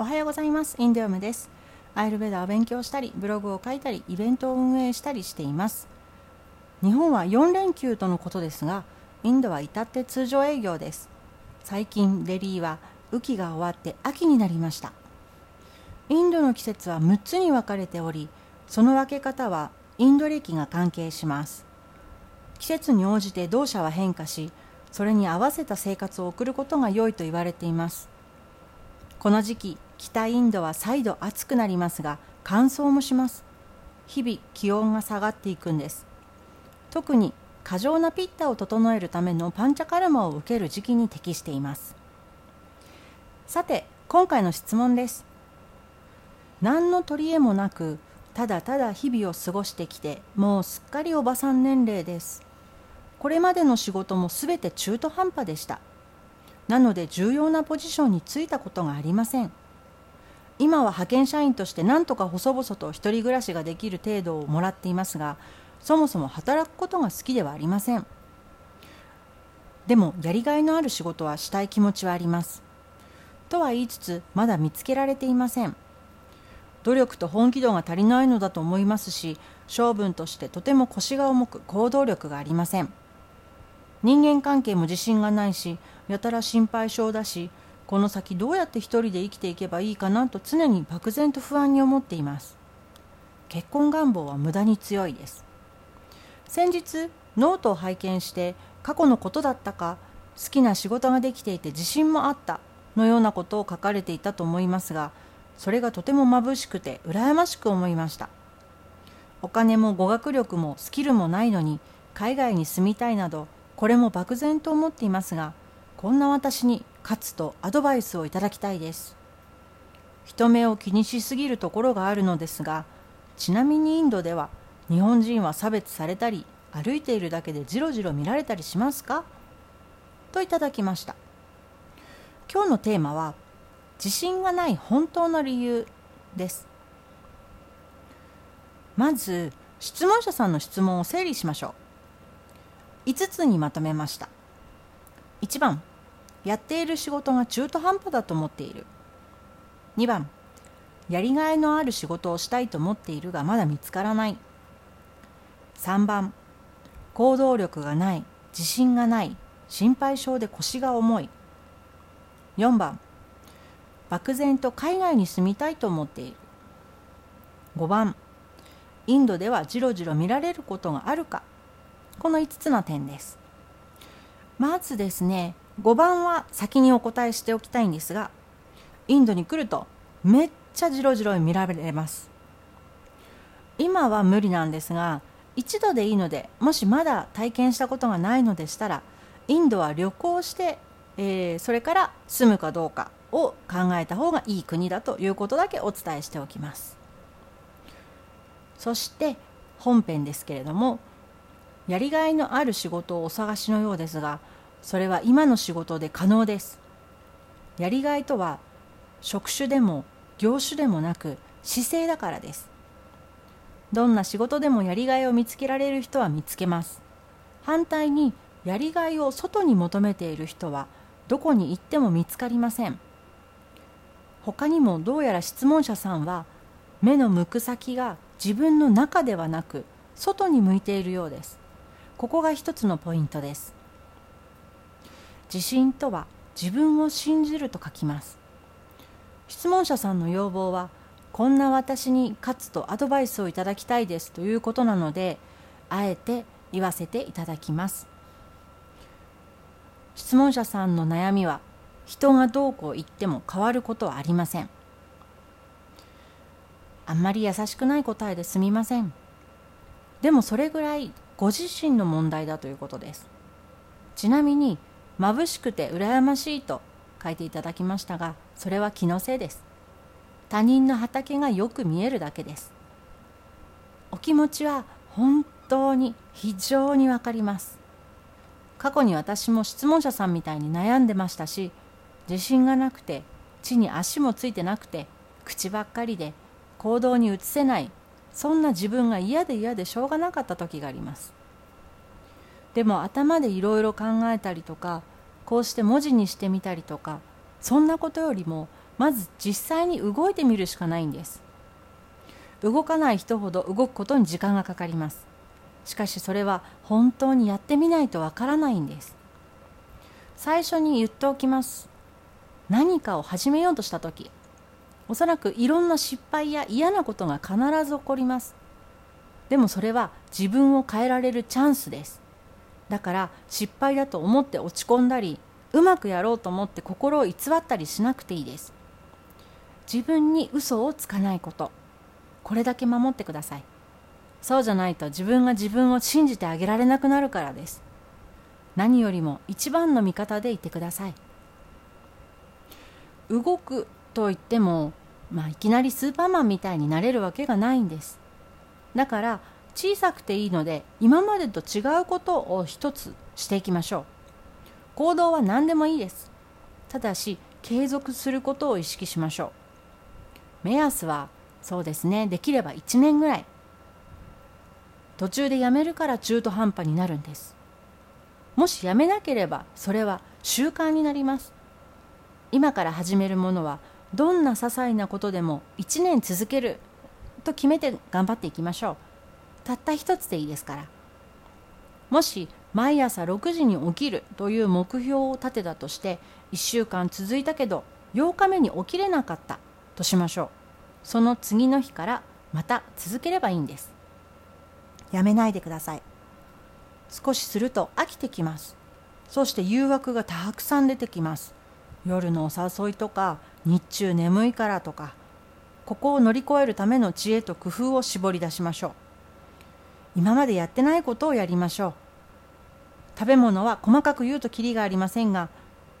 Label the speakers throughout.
Speaker 1: おはようございます。インディオムです。アイルベダを勉強したりブログを書いたりイベントを運営したりしています。日本は4連休とのことですがインドは至って通常営業です。最近デリーは雨季が終わって秋になりました。インドの季節は6つに分かれておりその分け方はインド歴が関係します。季節に応じて動作は変化しそれに合わせた生活を送ることが良いと言われています。この時期北インドは再度暑くなりますが乾燥もします。日々気温が下がっていくんです。特に過剰なピッタを整えるためのパンチャカルマを受ける時期に適しています。さて今回の質問です。何の取り柄もなくただただ日々を過ごしてきてもうすっかりおばさん年齢です。これまでの仕事もすべて中途半端でした。なので重要なポジションに就いたことがありません。今は派遣社員として何とか細々と一人暮らしができる程度をもらっていますがそもそも働くことが好きではありません。でもやりがいのある仕事はしたい気持ちはあります。とは言いつつまだ見つけられていません。努力と本気度が足りないのだと思いますし性分としてとても腰が重く行動力がありません。人間関係も自信がないしやたら心配性だしこの先どうやって一人で生きていけばいいかなと常に漠然と不安に思っています。結婚願望は無駄に強いです。先日ノートを拝見して過去のことだったか好きな仕事ができていて自信もあったのようなことを書かれていたと思いますがそれがとても眩しくて羨ましく思いました。お金も語学力もスキルもないのに海外に住みたいなどこれも漠然と思っていますがこんな私に勝つとアドバイスをいただきたいです。人目を気にしすぎるところがあるのですがちなみにインドでは日本人は差別されたり歩いているだけでじろじろ見られたりしますか？といただきました。今日のテーマは自信がない本当の理由です。まず質問者さんの質問を整理しましょう。5つにまとめました。1番やっている仕事が中途半端だと思っている。2番やりがいのある仕事をしたいと思っているがまだ見つからない。3番行動力がない自信がない心配性で腰が重い。4番漠然と海外に住みたいと思っている。5番インドではじろじろ見られることがあるか。この5つの点です。まずですね5番は先にお答えしておきたいんですがインドに来るとめっちゃじろじろ見られます。今は無理なんですが一度でいいのでもしまだ体験したことがないのでしたらインドは旅行して、えー、それから住むかどうかを考えた方がいい国だということだけお伝えしておきます。そして本編ですけれどもやりがいのある仕事をお探しのようですがそれは今の仕事で可能です。やりがいとは職種でも業種でもなく姿勢だからです。どんな仕事でもやりがいを見つけられる人は見つけます。反対にやりがいを外に求めている人はどこに行っても見つかりません。他にもどうやら質問者さんは目の向く先が自分の中ではなく外に向いているようです。ここが一つのポイントです。自信とは自分を信じると書きます。質問者さんの要望はこんな私に勝つとアドバイスをいただきたいですということなのであえて言わせていただきます。質問者さんの悩みは人がどうこう言っても変わることはありません。あんまり優しくない答えですみません。でもそれぐらいご自身の問題だということです。ちなみに眩しくて羨ましいと書いていただきましたがそれは気のせいです。他人の畑がよく見えるだけです。お気持ちは本当に非常にわかります。過去に私も質問者さんみたいに悩んでましたし自信がなくて地に足もついてなくて口ばっかりで行動に移せないそんな自分が嫌で嫌でしょうがなかった時があります。でも頭でいろいろ考えたりとかこうして文字にしてみたりとかそんなことよりもまず実際に動いてみるしかないんです。動かない人ほど動くことに時間がかかります。しかしそれは本当にやってみないとわからないんです。最初に言っておきます。何かを始めようとした時おそらくいろんな失敗や嫌なことが必ず起こります。でもそれは自分を変えられるチャンスです。だから失敗だと思って落ち込んだりうまくやろうと思って心を偽ったりしなくていいです。自分に嘘をつかないこと。これだけ守ってください。そうじゃないと自分が自分を信じてあげられなくなるからです。何よりも一番の味方でいてください。動くと言っても、まあ、いきなりスーパーマンみたいになれるわけがないんです。だから小さくていいので今までと違うことを一つしていきましょう。行動は何でもいいです。ただし継続することを意識しましょう。目安はそうですねできれば1年ぐらい。途中でやめるから中途半端になるんです。もしやめなければそれは習慣になります。今から始めるものはどんな些細なことでも1年続けると決めて頑張っていきましょう。たった一つでいいですから。もし毎朝6時に起きるという目標を立てたとして1週間続いたけど8日目に起きれなかったとしましょう。その次の日からまた続ければいいんです。やめないでください。少しすると飽きてきます。そして誘惑がたくさん出てきます。夜のお誘いとか日中眠いからとかここを乗り越えるための知恵と工夫を絞り出しましょう。今までやってないことをやりましょう。食べ物は細かく言うときりがありませんが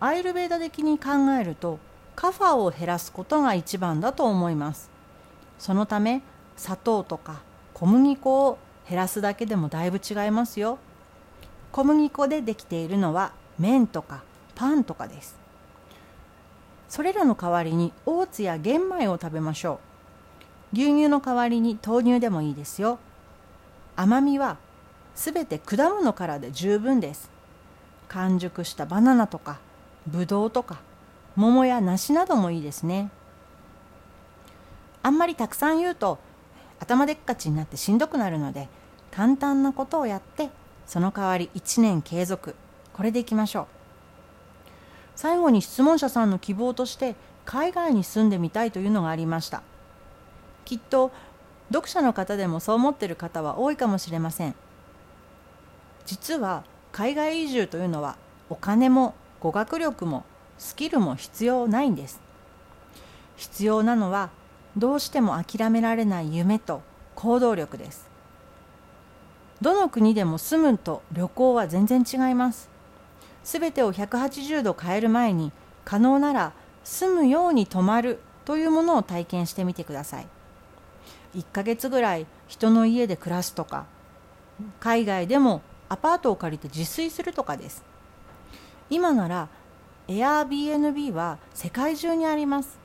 Speaker 1: アイルベーダ的に考えるとカファを減らすことが一番だと思います。そのため砂糖とか小麦粉を減らすだけでもだいぶ違いますよ。小麦粉でできているのは麺とかパンとかです。それらの代わりにオーツや玄米を食べましょう。牛乳の代わりに豆乳でもいいですよ。甘みはすべて果物からで十分です。完熟したバナナとかぶどうとか桃や梨などもいいですね。あんまりたくさん言うと頭でっかちになってしんどくなるので簡単なことをやってその代わり1年継続。これでいきましょう。最後に質問者さんの希望として海外に住んでみたいというのがありました。きっと読者の方でもそう思っている方は多いかもしれません。実は海外移住というのはお金も語学力もスキルも必要ないんです。必要なのはどうしても諦められない夢と行動力です。どの国でも住むと旅行は全然違います。すべてを180度変える前に可能なら住むように泊まるというものを体験してみてください。1ヶ月ぐらい人の家で暮らすとか海外でもアパートを借りて自炊するとかです。今なら Airbnb は世界中にあります。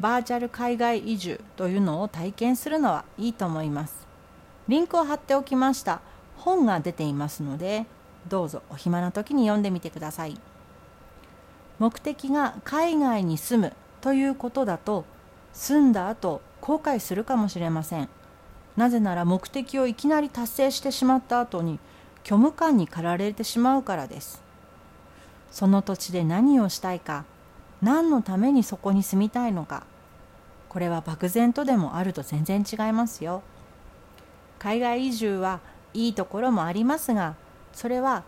Speaker 1: バーチャル海外移住というのを体験するのはいいと思います。リンクを貼っておきました。本が出ていますのでどうぞお暇な時に読んでみてください。目的が海外に住むということだと住んだ後後悔するかもしれません。なぜなら目的をいきなり達成してしまった後に虚無感に駆られてしまうからです。その土地で何をしたいか何のためにそこに住みたいのかこれは漠然とでもあると全然違いますよ。海外移住はいいところもありますがそれは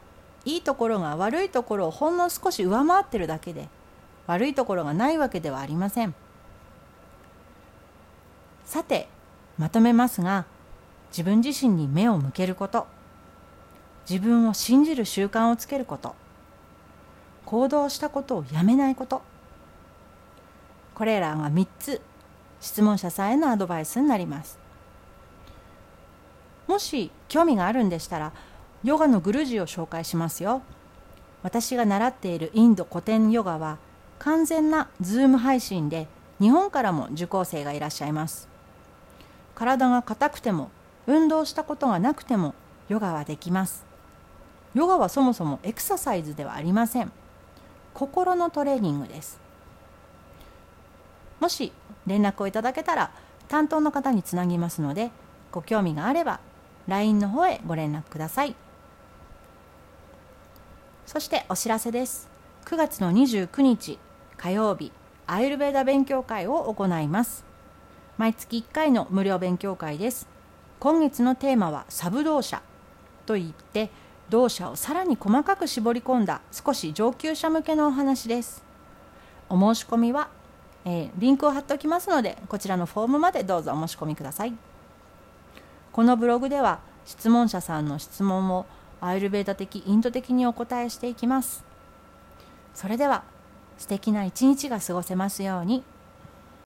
Speaker 1: いいところが悪いところをほんの少し上回ってるだけで悪いところがないわけではありません。さてまとめますが自分自身に目を向けること。自分を信じる習慣をつけること。行動したことをやめないこと。これらが3つ質問者さんへのアドバイスになります。もし興味があるんでしたらヨガのグルジを紹介しますよ。私が習っているインド古典ヨガは完全なズーム配信で日本からも受講生がいらっしゃいます。体が硬くても運動したことがなくてもヨガはできます。ヨガはそもそもエクササイズではありません。心のトレーニングです。もし連絡をいただけたら担当の方につなぎますのでご興味があれば LINE の方へご連絡ください。そしてお知らせです。9月の29日火曜日アイルベーダ勉強会を行います。毎月1回の無料勉強会です。今月のテーマはサブ動車といって動車をさらに細かく絞り込んだ少し上級者向けのお話です。お申し込みは、えー、リンクを貼っておきますのでこちらのフォームまでどうぞお申し込みください。このブログでは質問者さんの質問をアイルベーダ的インド的にお答えしていきます。それでは素敵な一日が過ごせますように。